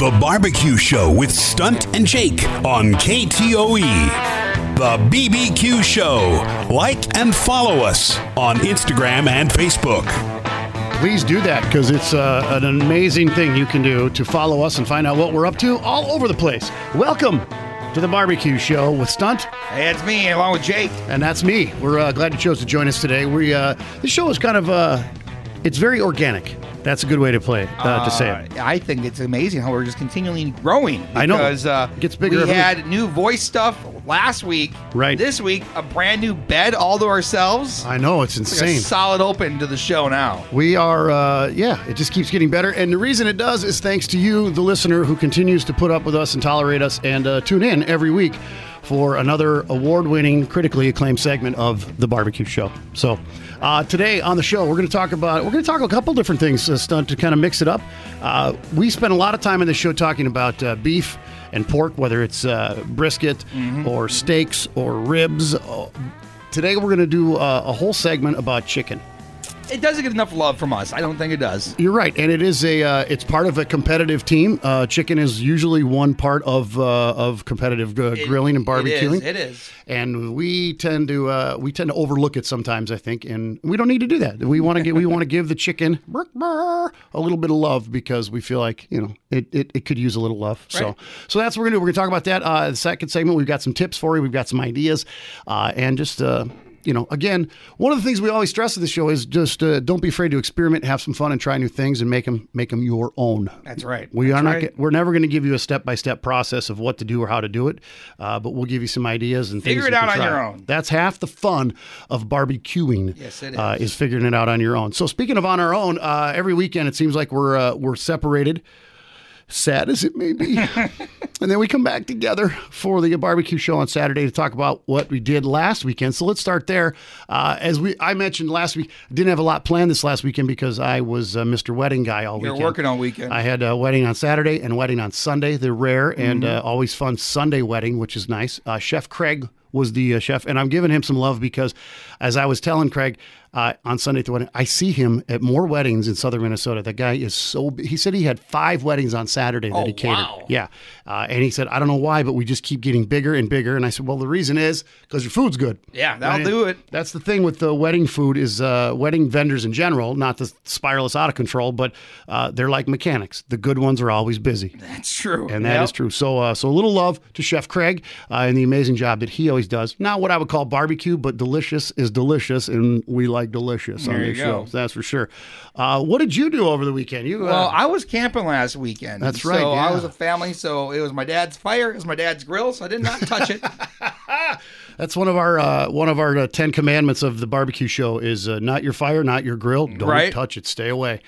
The Barbecue Show with Stunt and Jake on KTOE. The BBQ Show. Like and follow us on Instagram and Facebook. Please do that because it's uh, an amazing thing you can do to follow us and find out what we're up to all over the place. Welcome to the Barbecue Show with Stunt, Hey, it's me along with Jake. and that's me. We're uh, glad you chose to join us today. We uh, this show is kind of uh, it's very organic. That's a good way to play uh, to say it. Uh, I think it's amazing how we're just continually growing. I know. Because uh, Gets bigger we had new voice stuff last week. Right. This week, a brand new bed all to ourselves. I know it's It's like insane. solid open to the show now. We are, uh, yeah, it just keeps getting better. And the reason it does is thanks to you, the listener, who continues to put up with us and tolerate us and uh, tune in every week for another award winning, critically acclaimed segment of The Barbecue Show. So, uh, today on the show, we're going to talk about, we're going to talk a couple different things, uh, Stunt, to kind of mix it up. Uh, we spent a lot of time in the show talking about uh, beef and pork, whether it's uh, brisket or steaks or ribs. Today, we're going to do uh, a whole segment about chicken. It doesn't get enough love from us. I don't think it does. You're right, and it is a uh, it's part of a competitive team. Uh, chicken is usually one part of uh, of competitive uh, It- grilling and barbecuing, is. It is. and we tend to uh, we tend to overlook it sometimes. I think, and we don't need to do that. We want to get we want to give the chicken brr, brr, a little bit of love because we feel like you know it, it, it could use a little love. So Right. so that's what we're gonna do. We're gonna talk about that. Uh, the second segment, we've got some tips for you. We've got some ideas, uh, and just. Uh, you know, again, one of the things we always stress at the show is just uh, don't be afraid to experiment, have some fun, and try new things, and make them make them your own. That's right. We That's are not. right. We're never going to give you a step by step process of what to do or how to do it, uh, but we'll give you some ideas and things. Figure it out on try. your own. That's half the fun of barbecuing. Yes, it Uh, is. is figuring it out on your own. So speaking of on our own, uh, every weekend it seems like we're uh, we're separated. Sad as it may be, and then we come back together for the barbecue show on Saturday to talk about what we did last weekend. So let's start there. Uh, as we I mentioned last week, I didn't have a lot planned this last weekend because I was uh, Mr. Wedding guy all You're weekend. working all weekend. I had a wedding on Saturday and a wedding on Sunday. They're rare and Mm-hmm. uh, always fun Sunday wedding, which is nice. Uh, chef Craig was the uh, chef, and I'm giving him some love because, as I was telling Craig uh, on Sunday at the wedding, I see him at more weddings in southern Minnesota. That guy is so. He said he had five weddings on Saturday that Oh, he catered. wow. Yeah, uh, and he said I don't know why, but we just keep getting bigger and bigger. And I said, well, the reason is because your food's good. Yeah, that'll Right? do it. That's the thing with the wedding food is uh, wedding vendors in general, not to spiral us out of control, but uh, they're like mechanics. The good ones are always busy, That's true. and that is Yep. true. So, uh, so a little love to Chef Craig uh, and the amazing job that he always does. Not what I would call barbecue, but delicious is delicious, and we like delicious on There this you show—that's for sure. Uh, what did you do over the weekend? You uh, Well, I was camping last weekend. That's right, So I was a family, so it was my dad's fire, it was my dad's grill, so I did not touch it. that's one of our uh, one of our uh, ten commandments of the barbecue show is uh, not your fire, not your grill. Don't Right. touch it. Stay away.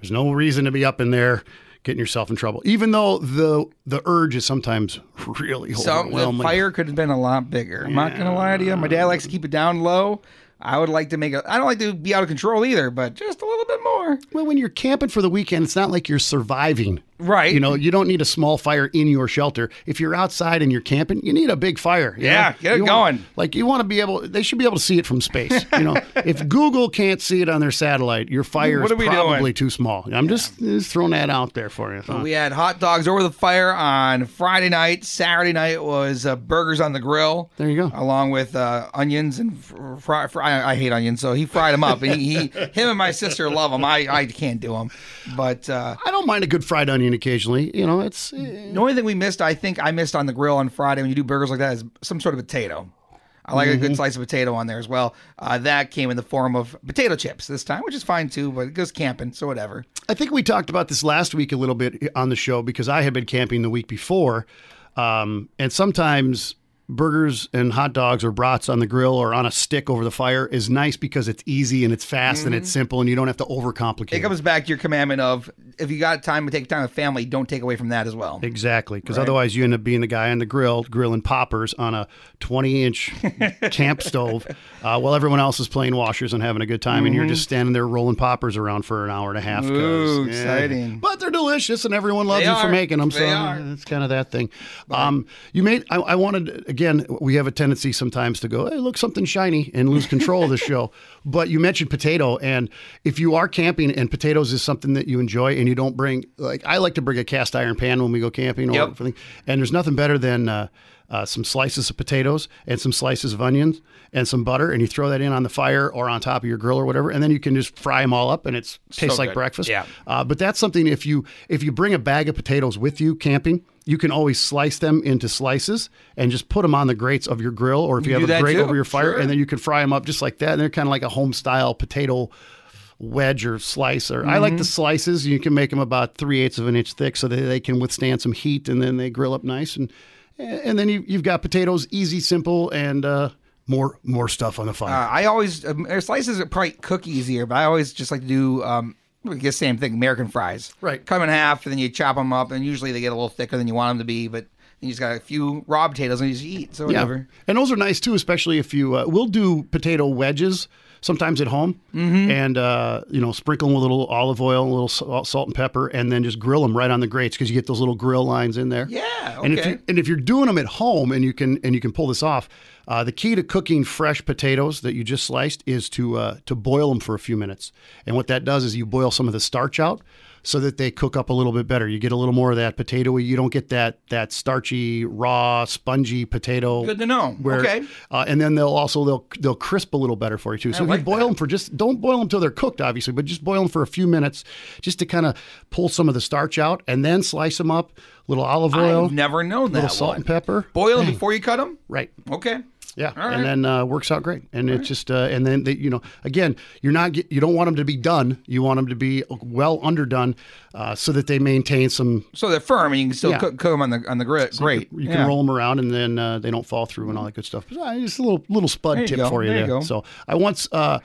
There's no reason to be up in there getting yourself in trouble. Even though the the urge is sometimes really So the fire could have been a lot bigger. I'm not gonna lie to you. My dad likes to keep it down low. I would like to make it. I don't like to be out of control either, but just a little bit more. Well, when you're camping for the weekend, it's not like you're surviving. Right. You know, you don't need a small fire in your shelter. If you're outside and you're camping, you need a big fire. Yeah, know? get it You going. like you want to be able, they should be able to see it from space. You know, if Google can't see it on their satellite, your fire What is probably doing? too small. I'm just, just throwing that out there for you. huh? We had hot dogs over the fire on Friday night. Saturday night was uh, burgers on the grill. There you go. Along with uh, onions and fr- fry, fry. I hate onions, so he fried them up. And he, he, him and my sister love them. I, I can't do them, but uh, I don't mind a good fried onion occasionally. You know, it's eh, the only thing we missed, I think, I missed on the grill on Friday when you do burgers like that is some sort of potato. I like a Mm-hmm. good slice of potato on there as well. Uh, that came in the form of potato chips this time, which is fine too, but it goes camping, so whatever. I think we talked about this last week a little bit on the show because I had been camping the week before. Um, and sometimes burgers and hot dogs or brats on the grill or on a stick over the fire is nice because it's easy and it's fast and it's simple and you don't have to overcomplicate Mm-hmm. It comes back to your commandment of if you got time to take time with family, don't take away from that as well. Exactly, because otherwise you end up being the guy on the grill grilling poppers on a 20 inch camp stove uh, while everyone else is playing washers and having a good time, and you're just standing there rolling poppers around for an hour and a half. Mm-hmm. Ooh, exciting. But they're delicious, and everyone loves They you for making them. They so are. it's kind of that thing. Um, you made. I, I wanted again. We have a tendency sometimes to go, "Hey, look, something shiny," and lose control of the show. But you mentioned potato, and if you are camping and potatoes is something that you enjoy, and you don't bring like I like to bring a cast iron pan when we go camping or Yep. And there's nothing better than uh, uh, some slices of potatoes and some slices of onions and some butter, and you throw that in on the fire or on top of your grill or whatever, and then you can just fry them all up, and it tastes like good. breakfast. Yeah. Uh, but that's something if you if you bring a bag of potatoes with you camping, you can always slice them into slices and just put them on the grates of your grill, or if you, You have a grate too? over your fire, Sure. and then you can fry them up just like that. And they're kind of like a home style potato wedge or slice. Or I like Mm-hmm. the slices. You can make them about three eighths of an inch thick, so that they can withstand some heat, and then they grill up nice. And and then you, you've got potatoes, easy, simple, and uh, more more stuff on the fire. Uh, I always um, slices are probably cook easier, but I always just like to do. Um, guess same thing, American fries. Right. Cut them in half, and then you chop them up, and usually they get a little thicker than you want them to be. But you just got a few raw potatoes, and you just eat. So whatever. And those are nice too, especially if you uh, we'll do potato wedges sometimes at home, Mm-hmm. and uh, you know sprinkle them with a little olive oil, a little salt, and pepper, and then just grill them right on the grates because you get those little grill lines in there. Yeah, And if okay. you, and if you're doing them at home and you can and you can pull this off, uh, the key to cooking fresh potatoes that you just sliced is to uh, to boil them for a few minutes. And what that does is you boil some of the starch out so that they cook up a little bit better. You get a little more of that potato. You don't get that that starchy, raw, spongy potato. Good to know. Where, okay. uh, and then they'll also they'll they'll crisp a little better for you too. So if like you boil that. them for just don't boil them till they're cooked, obviously, but just boil them for a few minutes, just to kind of pull some of the starch out, and then slice them up. Little olive oil, I've never known that. little salt one. and pepper. Boil them before you cut them. Right. Okay. Yeah, All right. and then uh, works out great. And it's just, uh, and then they, you know, again, you're not, get, you don't want them to be done. You want them to be well underdone, uh, so that they maintain some. So they're firm, and you can still Yeah. cook, cook them on the on the grill. Great. You Yeah. can roll them around, and then uh, they don't fall through and all that good stuff. Uh, just a little little spud There you tip go. for you There you there. go. So I once, uh,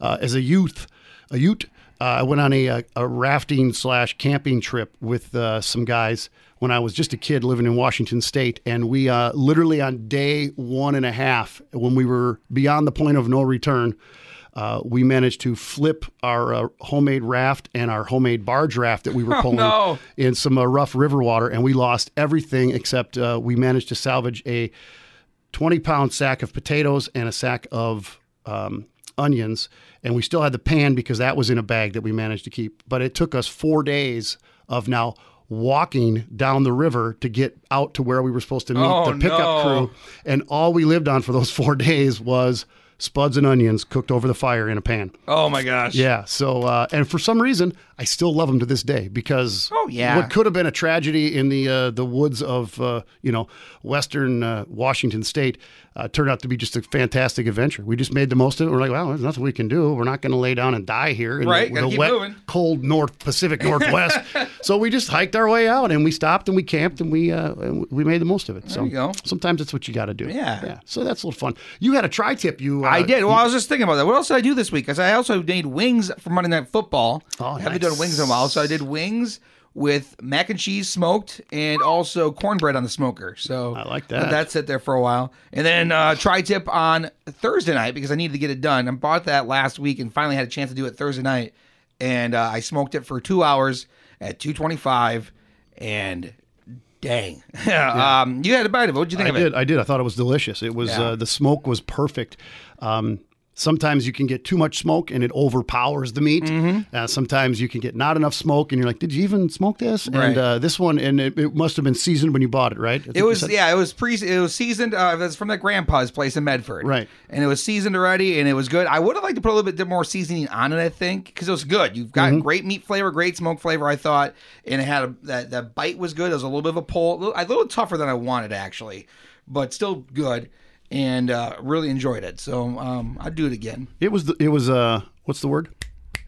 uh, as a youth, a Ute, uh, I went on a, a, a rafting slash camping trip with uh, some guys when I was just a kid living in Washington State, and we uh, literally on day one and a half, when we were beyond the point of no return. Uh, we managed to flip our uh, homemade raft and our homemade barge raft that we were pulling no. in some uh, rough river water, and we lost everything except uh, we managed to salvage a 20 pound sack of potatoes and a sack of um, onions. And we still had the pan because that was in a bag that we managed to keep. But it took us four days of now walking down the river to get out to where we were supposed to meet Oh, the pickup no. crew. And all we lived on for those four days was spuds and onions cooked over the fire in a pan. Oh my gosh. Yeah. So, uh, and for some reason, I still love them to this day because Oh, yeah. what could have been a tragedy in the uh, the woods of uh, you know western uh, Washington State uh, turned out to be just a fantastic adventure. We just made the most of it. We're like, well, there's nothing we can do. We're not going to lay down and die here in Right, the, the keep wet, moving. cold North Pacific Northwest. so we just hiked our way out and we stopped and we camped and we uh, we made the most of it. so you go. sometimes it's what you got to do. Yeah. Yeah. So that's a little fun. You had a tri tip. You uh, I did. Well, I was just thinking about that. What else did I do this week? Because I also made wings for Monday Night Football. Oh, haven't nice. done wings in a while, so I did wings with mac and cheese smoked and also cornbread on the smoker. So I like that. that sit there for a while, and then uh, tri tip on Thursday night because I needed to get it done. I bought that last week and finally had a chance to do it Thursday night, and uh, I smoked it for two hours at two twenty five, and. Dang! um, you had a bite of it. What'd you think I of it? did. I did. I thought it was delicious. It was Yeah. uh, the smoke was perfect. Um, sometimes you can get too much smoke and it overpowers the meat. Mm-hmm. Uh, sometimes you can get not enough smoke and you're like, "Did you even smoke this?" Right. And uh, this one, and it, it must have been seasoned when you bought it, right? It was yeah, it was pre it was seasoned. Uh, it was from the grandpa's place in Medford, Right. And it was seasoned already, and it was good. I would have liked to put a little bit more seasoning on it, I think, because it was good. You've got Mm-hmm. great meat flavor, great smoke flavor. I thought, and it had a, that that bite was good. It was a little bit of a pull, a little, a little tougher than I wanted actually, but still good, and uh, really enjoyed it. So um, I'd do it again. It was. The, it was. Uh, what's the word?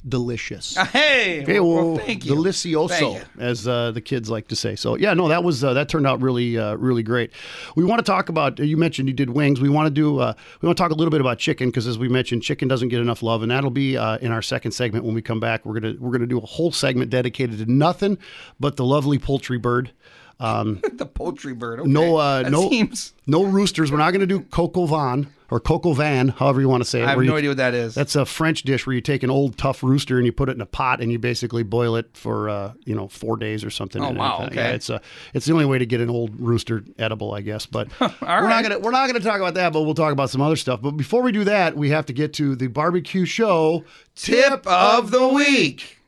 Delicious. Hey, Hey, well, well, thank you, delicioso, Thank you. as uh, the kids like to say. So yeah, no, that was uh, that turned out really, uh, really great. We want to talk about. You mentioned you did wings. We want to do. Uh, we want to talk a little bit about chicken because, as we mentioned, chicken doesn't get enough love, and that'll be uh, in our second segment when we come back. We're gonna we're gonna do a whole segment dedicated to nothing but the lovely poultry bird. the poultry bird. Okay. No, uh, no, seems. no roosters. We're not going to do coco van or coco van, however you want to say it. I have no you- idea what that is. That's a French dish where you take an old tough rooster and you put it in a pot and you basically boil it for uh, you know four days or something. Oh, And wow, it- okay. Yeah, it's a it's the only way to get an old rooster edible, I guess. But we're right. not gonna we're not gonna talk about that, but we'll talk about some other stuff. But before we do that, we have to get to the barbecue show Tip of the week.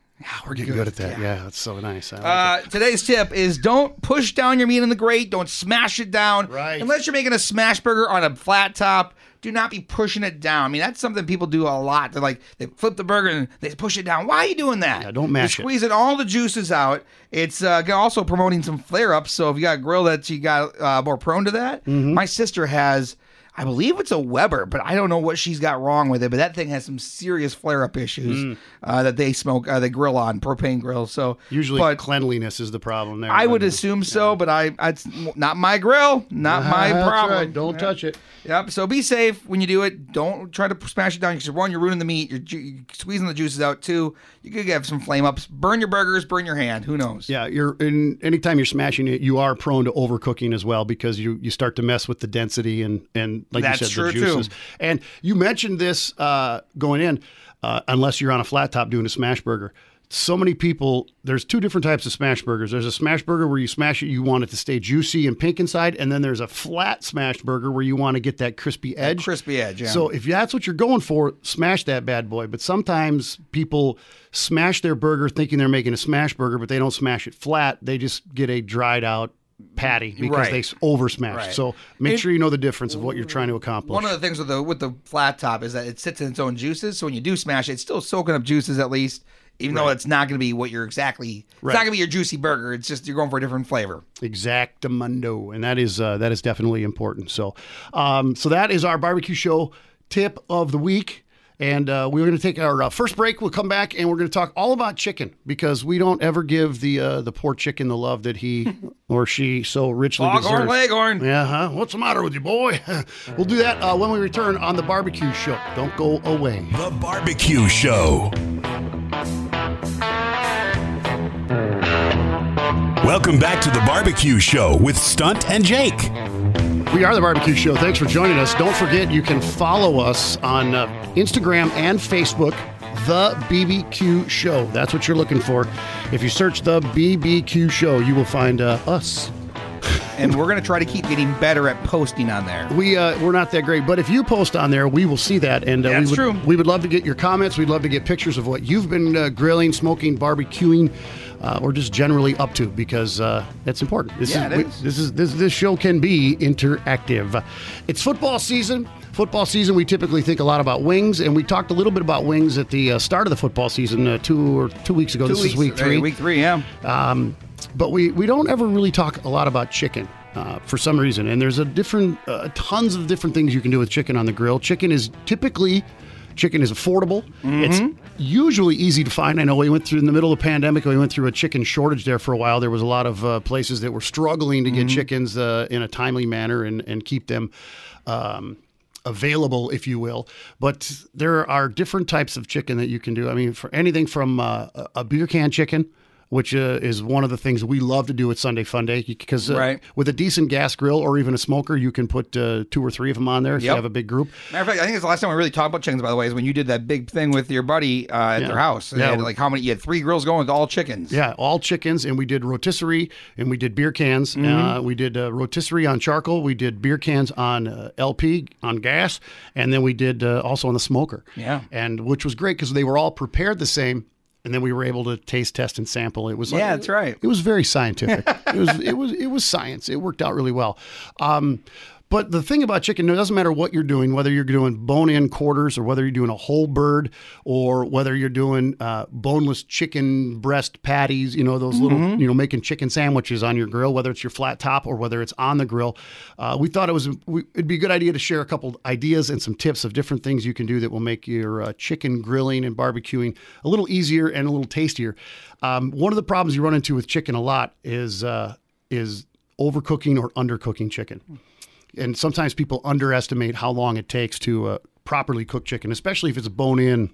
We're Getting good at that. Yeah, that's so nice. Like Uh, today's tip is don't push down your meat in the grate. Don't smash it down. Right. Unless you're making a smash burger on a flat top, do not be pushing it down. I mean, that's something people do a lot. They're like, they flip the burger and they push it down. Why are you doing that? Yeah, don't mash it. You're squeezing all the juices out. It's uh, also promoting some flare ups. So if you got a grill that you got uh, more prone to that, Mm-hmm. my sister has. I believe it's a Weber, but I don't know what she's got wrong with it. But that thing has some serious flare up issues Mm. uh, that they smoke, uh, they grill on propane grills. So Usually, but cleanliness is the problem there. I would assume so, but I it's not my grill, not my That's problem. right. Don't touch it. Yep. So be safe when you do it. Don't try to smash it down because one, you're ruining the meat. You're, ju- you're squeezing the juices out. Two, you could have some flame ups. Burn your burgers. Burn your hand. Who knows? Yeah, you're in anytime you're smashing it, you are prone to overcooking as well because you you start to mess with the density and and like That's you said, true, the too. And you mentioned this uh, going in, uh, unless you're on a flat top doing a smash burger. So many people. There's two different types of smash burgers. There's a smash burger where you smash it, you want it to stay juicy and pink inside, and then there's a flat smash burger where you want to get that crispy edge. Crispy edge. Yeah. So if that's what you're going for, smash that bad boy. But sometimes people smash their burger thinking they're making a smash burger, but they don't smash it flat. They just get a dried out patty because Right. they over smashed. Right. So make It- sure you know the difference of what you're trying to accomplish. one of the things with the with the flat top is that it sits in its own juices. So when you do smash it, it's still soaking up juices at least, even though it's not going to be what you're exactly. It's not going to be your juicy burger. It's just you're going for a different flavor. Exactamundo, and that is uh, that is definitely important. So, um, so that is our barbecue show tip of the week. And uh, we're going to take our uh, first break. We'll come back and we're going to talk all about chicken because we don't ever give the uh, the poor chicken the love that he or she so richly Foghorn deserves. Leghorn. Yeah, huh? What's the matter with you, boy? we'll do that uh, when we return on the barbecue show. Don't go away. The Barbecue Show. Welcome back to the Barbecue Show with Stunt and Jake. We are the Barbecue Show. Thanks for joining us. Don't forget, you can follow us on uh, Instagram and Facebook, The BBQ Show. That's what you're looking for. If you search The BBQ Show, you will find uh, us. And we're going to try to keep getting better at posting on there. We uh, we're not that great, but if you post on there, we will see that, and uh, That's we would true. we would love to get your comments. We'd love to get pictures of what you've been uh, grilling, smoking, barbecuing, uh, or just generally up to, because uh, that's important. This Yeah, is, it we- is. this is this this show can be interactive. It's football season. Football season, we typically think a lot about wings, and we talked a little bit about wings at the uh, start of the football season uh, two or two weeks ago. Two this weeks, is week three. Week three, yeah. Um, but we, we don't ever really talk a lot about chicken uh, for some reason. And there's a different, uh, tons of different things you can do with chicken on the grill. Chicken is typically, chicken is affordable. It's usually easy to find. I know we went through in the middle of the pandemic, we went through a chicken shortage there for a while. There was a lot of uh, places that were struggling to get chickens uh, in a timely manner and, and keep them. Um, available, if you will. But there are different types of chicken that you can do. I mean, for anything from uh, a beer can chicken, which uh, is one of the things we love to do at Sunday Fun Day, because uh, Right. with a decent gas grill or even a smoker, you can put uh, two or three of them on there if you have a big group. Matter of fact, I think it's the last time we really talked about chickens. By the way, is when you did that big thing with your buddy uh, at Yeah. their house. Yeah. had, like how many? You had three grills going with all chickens. Yeah, all chickens, and we did rotisserie, and we did beer cans. Mm-hmm. Uh, we did uh, rotisserie on charcoal. We did beer cans on uh, LP on gas, and then we did uh, also on the smoker. Yeah. and which was great because they were all prepared the same, and then we were able to taste, test, and sample. It was like- Yeah, that's right. It was very scientific. it was it was it was science. It worked out really well. Um, but the thing about chicken, it doesn't matter what you're doing, whether you're doing bone-in quarters or whether you're doing a whole bird or whether you're doing uh, boneless chicken breast patties. You know those little, you know, making chicken sandwiches on your grill, whether it's your flat top or whether it's on the grill. Uh, we thought it was we, it'd be a good idea to share a couple ideas and some tips of different things you can do that will make your uh, chicken grilling and barbecuing a little easier and a little tastier. Um, one of the problems you run into with chicken a lot is uh, is overcooking or undercooking chicken. And sometimes people underestimate how long it takes to uh, properly cook chicken, especially if it's a bone-in,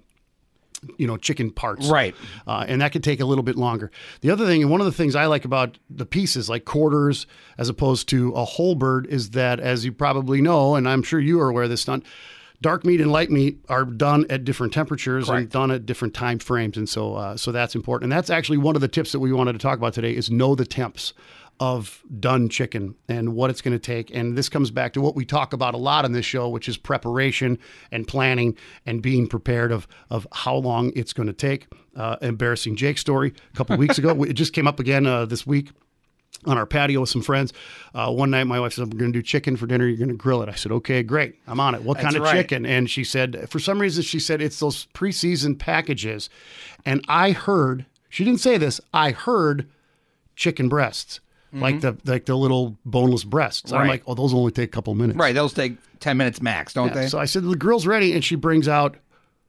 you know, chicken parts. Right. Uh, and that could take a little bit longer. The other thing, and one of the things I like about the pieces, like quarters, as opposed to a whole bird, is that, as you probably know, and I'm sure you are aware of this, stunt, dark meat and light meat are done at different temperatures and done at different time frames, and so uh, so that's important. And that's actually one of the tips that we wanted to talk about today is know the temps of done chicken and what it's going to take. And this comes back to what we talk about a lot on this show, which is preparation and planning and being prepared of of how long it's going to take. Uh, embarrassing Jake story a couple weeks ago. It just came up again uh, this week on our patio with some friends. Uh, one night, my wife said, "We're going to do chicken for dinner. You're going to grill it." I said, "Okay, great. I'm on it. What kind of right. chicken?" And she said, for some reason, she said it's those pre-seasoned packages. And I heard she didn't say this. I heard chicken breasts, like mm-hmm. the like the little boneless breasts. I'm like, "Oh, those only take a couple minutes." Right, those take ten minutes max, don't they? So I said, "The grill's ready," and she brings out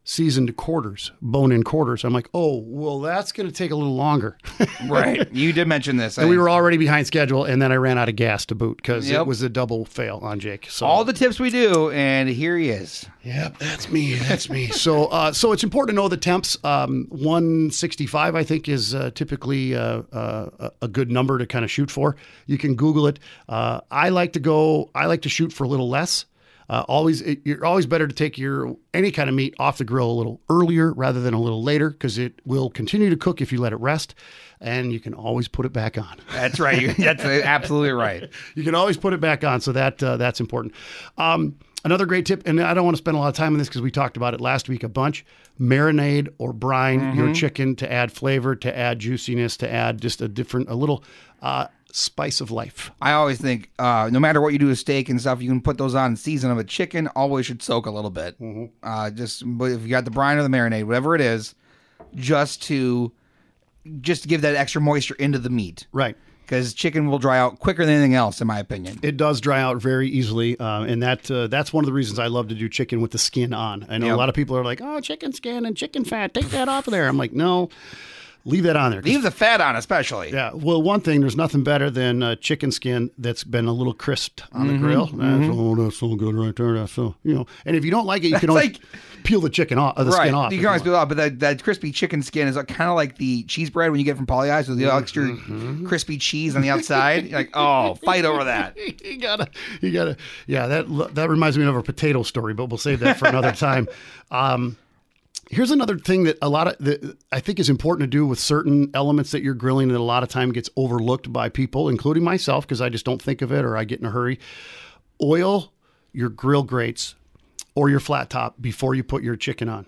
seasoned quarters, bone-in quarters. I'm like, "Oh, well, that's going to take a little longer." right, you did mention this. And we were already behind schedule, and then I ran out of gas to boot because Yep. it was a double fail on Jake. So all the tips we do, and here he is. Yep, that's me. That's me. so, uh, so it's important to know the temps. Um, 165, I think, is uh, typically uh, uh, a- a good number to kind of shoot for. You can Google it. Uh, I like to go. I like to shoot for a little less. Uh, always, it, you're always better to take your any kind of meat off the grill a little earlier rather than a little later because it will continue to cook if you let it rest, and you can always put it back on. That's right. That's absolutely right. You can always put it back on, so that uh, that's important. Um, another great tip, and I don't want to spend a lot of time on this because we talked about it last week a bunch. Marinade or brine your chicken to add flavor, to add juiciness, to add just a different, a little uh, spice of life. I always think, uh, no matter what you do with steak and stuff, you can put those on season of a chicken. Always should soak a little bit. Uh, just but if you got the brine or the marinade, whatever it is, just to just to give that extra moisture into the meat Right. because chicken will dry out quicker than anything else, in my opinion. It does dry out very easily, uh, and that uh, that's one of the reasons I love to do chicken with the skin on. I know Yep. a lot of people are like, "Oh, chicken skin and chicken fat, take that off of there." I'm like, "No, leave that on there. Leave the fat on, especially. Yeah. Well, one thing, there's nothing better than uh, chicken skin that's been a little crisped on the grill. That's, oh, that's so good right there. That's so, you know. And if you don't like it, you can always like- peel the chicken off, uh, the Right, skin off. you if can always want. do that, but that, that crispy chicken skin is kind of like the cheese bread when you get from Polly Eyes with the extra crispy cheese on the outside. You're like, oh, fight over that. you gotta, you gotta, yeah. That that reminds me of a potato story, but we'll save that for another time. Um, here's another thing that a lot of that I think is important to do with certain elements that you're grilling that a lot of time gets overlooked by people, including myself, because I just don't think of it or I get in a hurry. Oil your grill grates or your flat top before you put your chicken on.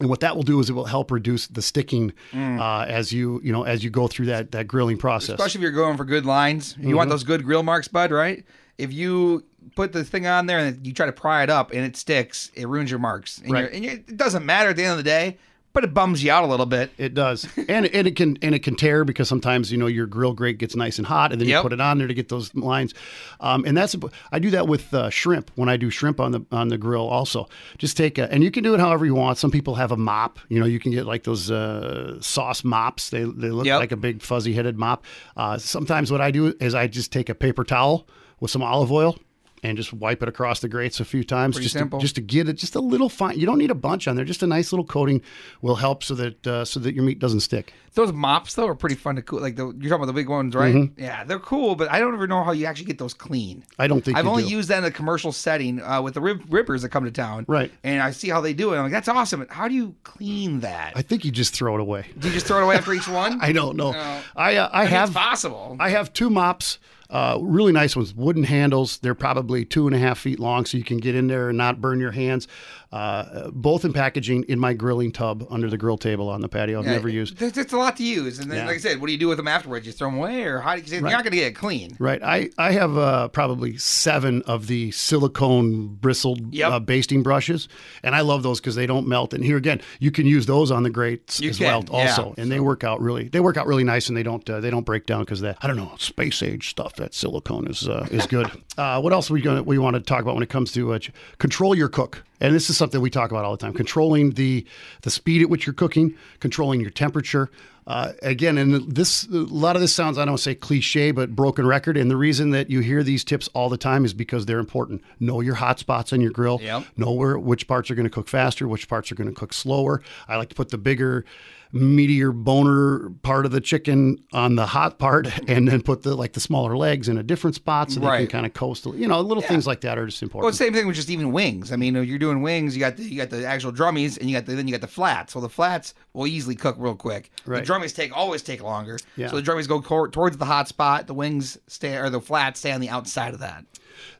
And what that will do is it will help reduce the sticking uh, as you you know as you go through that that grilling process. Especially if you're going for good lines. You want those good grill marks, bud, right? If you put the thing on there and you try to pry it up and it sticks, it ruins your marks. And, Right. and you it doesn't matter at the end of the day, but it bums you out a little bit. It does, and and it can and it can tear because sometimes you know your grill grate gets nice and hot, and then you put it on there to get those lines. Um, and that's I do that with uh, shrimp when I do shrimp on the on the grill. Also, just take a and you can do it however you want. Some people have a mop. You know, you can get like those uh, sauce mops. They they look Yep. like a big fuzzy headed mop. Uh, sometimes what I do is I just take a paper towel with some olive oil. And just wipe it across the grates a few times, Pretty just simple. to, just to get it just a little fine. You don't need a bunch on there; just a nice little coating will help so that uh, so that your meat doesn't stick. Those mops though are pretty fun to cool. Like the, you're talking about the big ones, right? Mm-hmm. Yeah, they're cool, but I don't ever know how you actually get those clean. I don't think I've only do. used that in a commercial setting uh, with the rib- rippers that come to town. Right. And I see how they do it. I'm like, that's awesome. But how do you clean that? I think you just throw it away. do you just throw it away after each one? I don't know. No. I uh, I I have it's possible. I have two mops, uh, really nice ones, wooden handles. They're probably two and a half feet long, so you can get in there and not burn your hands. Uh, both in packaging in my grilling tub under the grill table on the patio. I've never used. There's, there's a lot to use, and then, Yeah. like I said, what do you do with them afterwards? You throw them away, or how do you? You're not going to get it clean. Right. I, I have uh, probably seven of the silicone bristled Yep. uh, basting brushes, and I love those because they don't melt. And here again, you can use those on the grates You as can, well, yeah. also, and they work out really. They work out really nice, and they don't uh, they don't break down because that I don't know space age stuff. That silicone is uh, is good. uh, what else we going we want to talk about when it comes to uh, control your cook? And this is something we talk about all the time: controlling the the speed at which you're cooking, controlling your temperature. Uh, again, and this a lot of this sounds I don't say cliche, but broken record. And the reason that you hear these tips all the time is because they're important. Know your hot spots on your grill. Yep. Know where which parts are going to cook faster, which parts are going to cook slower. I like to put the bigger, meatier boner part of the chicken on the hot part, and then put the like the smaller legs in a different spot so they Right. can kind of coast. You know, little things like that are just important. Well, same thing with just even wings. I mean, you're doing wings, you got the you got the actual drummies, and you got the then you got the flats. So the flats will easily cook real quick. Right. Drummies take always take longer. Yeah. So the drummies go towards the hot spot. The wings stay or the flats stay on the outside of that.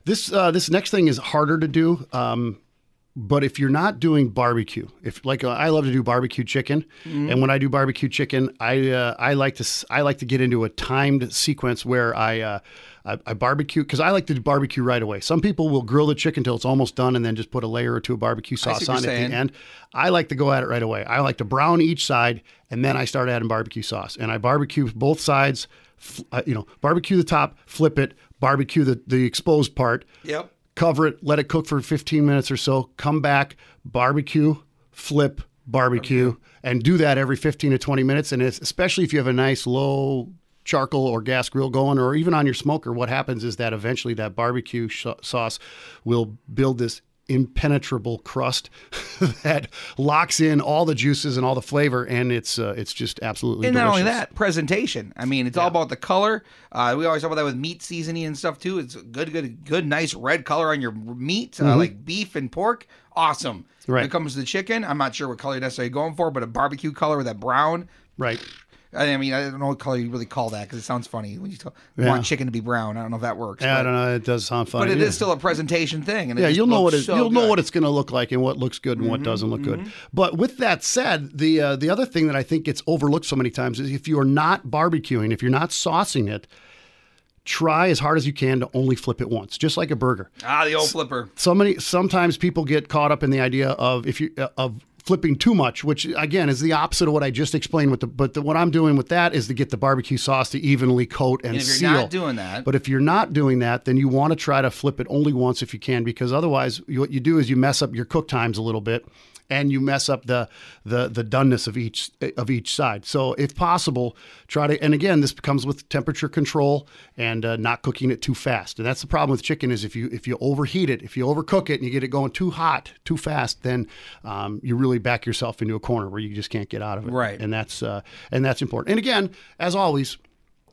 This uh, this next thing is harder to do. Um, but if you're not doing barbecue, if like uh, I love to do barbecue chicken, and when I do barbecue chicken, I uh, I like to I like to get into a timed sequence where I uh, I, I barbecue because I like to do barbecue right away. Some people will grill the chicken till it's almost done and then just put a layer or two of barbecue sauce on at the end. I like to go at it right away. I like to brown each side and then I start adding barbecue sauce and I barbecue both sides. F- uh, you know, barbecue the top, flip it, barbecue the the exposed part Yep. Cover it, let it cook for 15 minutes or so, come back, barbecue, flip, barbecue, and do that every 15 to 20 minutes. And it's, especially if you have a nice low charcoal or gas grill going, or even on your smoker, what happens is that eventually that barbecue sh- sauce will build this impenetrable crust that locks in all the juices and all the flavor, and it's uh, it's just absolutely And not only that, presentation. I mean, it's all about the color. Uh, we always talk about that with meat seasoning and stuff too. It's good, good, good, nice red color on your meat, uh, like beef and pork. Awesome. When Mm-hmm. Right. it comes to the chicken, I'm not sure what color you're necessarily going for, but a barbecue color with that brown. right. I mean, I don't know what color you really call that because it sounds funny when you t- Yeah. want chicken to be brown. I don't know if that works. Yeah, I don't know. It does sound funny. but it is yeah. still a presentation thing. And Yeah, you'll know what it, so you'll know good. Mm-hmm, what it's going to look like and what looks good and what doesn't look good. But with that said, the uh, the other thing that I think gets overlooked so many times is if you are not barbecuing, if you're not saucing it, try as hard as you can to only flip it once, just like a burger. Ah, the old flipper. So many sometimes people get caught up in the idea of if you uh, of flipping too much, which again is the opposite of what I just explained. With the but the, what I'm doing with that is to get the barbecue sauce to evenly coat and, And if you're seal. not doing that, But if you're not doing that, then you want to try to flip it only once if you can, because otherwise, you, what you do is you mess up your cook times a little bit, and you mess up the the the doneness of each of each side. So, if possible, try to. And again, this comes with temperature control and uh, not cooking it too fast. And that's the problem with chicken is if you if you overheat it, if you overcook it, and you get it going too hot too fast, then um, you really back yourself into a corner where you just can't get out of it. Right. And that's uh, and that's important. And again, as always.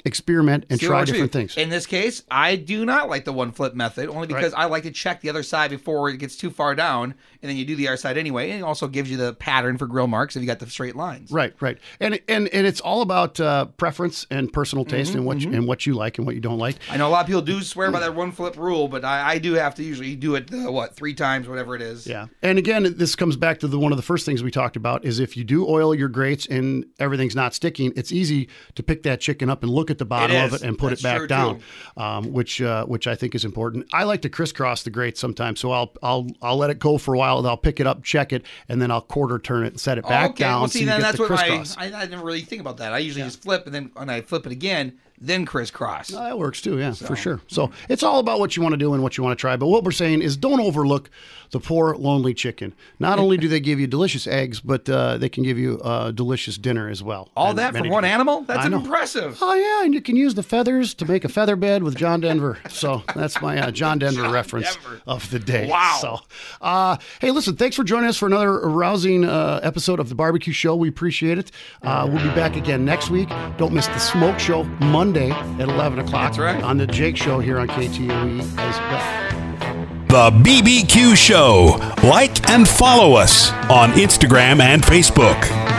Experiment and See try different things. In this case, I do not like the one flip method, only because I like to check the other side before it gets too far down, and then you do the other side anyway. And it also gives you the pattern for grill marks if you got the straight lines. Right, right, and and and it's all about uh, preference and personal taste Mm-hmm, and what you, and what you like and what you don't like. I know a lot of people do swear by that one flip rule, but I, I do have to usually do it uh, what three times, whatever it is. Yeah, and again, this comes back to the one of the first things we talked about is if you do oil your grates and everything's not sticking, it's easy to pick that chicken up and look at the bottom of it and put That's it back true, down, um, which uh, which I think is important. I like to crisscross the grates sometimes, so I'll I'll I'll let it go for a while, and I'll pick it up, check it, and then I'll quarter turn it and set it back okay, down. well, so see, you then get that's the what crisscross. I, I didn't really think about that. I usually just flip, and then when I flip it again, then crisscross. Oh, that works too, yeah, for sure. So it's all about what you want to do and what you want to try. But what we're saying is don't overlook the poor, lonely chicken. Not only do they give you delicious eggs, but uh, they can give you a delicious dinner as well. All And that for one different- animal? That's impressive. Oh yeah, and you can use the feathers to make a feather bed with John Denver. So that's my uh, John Denver John reference Denver. of the day. Wow. So, uh, hey, listen, thanks for joining us for another rousing uh, episode of the Barbecue Show. We appreciate it. Uh, we'll be back again next week. Don't miss the Smoke Show Monday at eleven o'clock That's right. on the Jake Show here on KTOE as well. The BBQ Show. Like and follow us on Instagram and Facebook.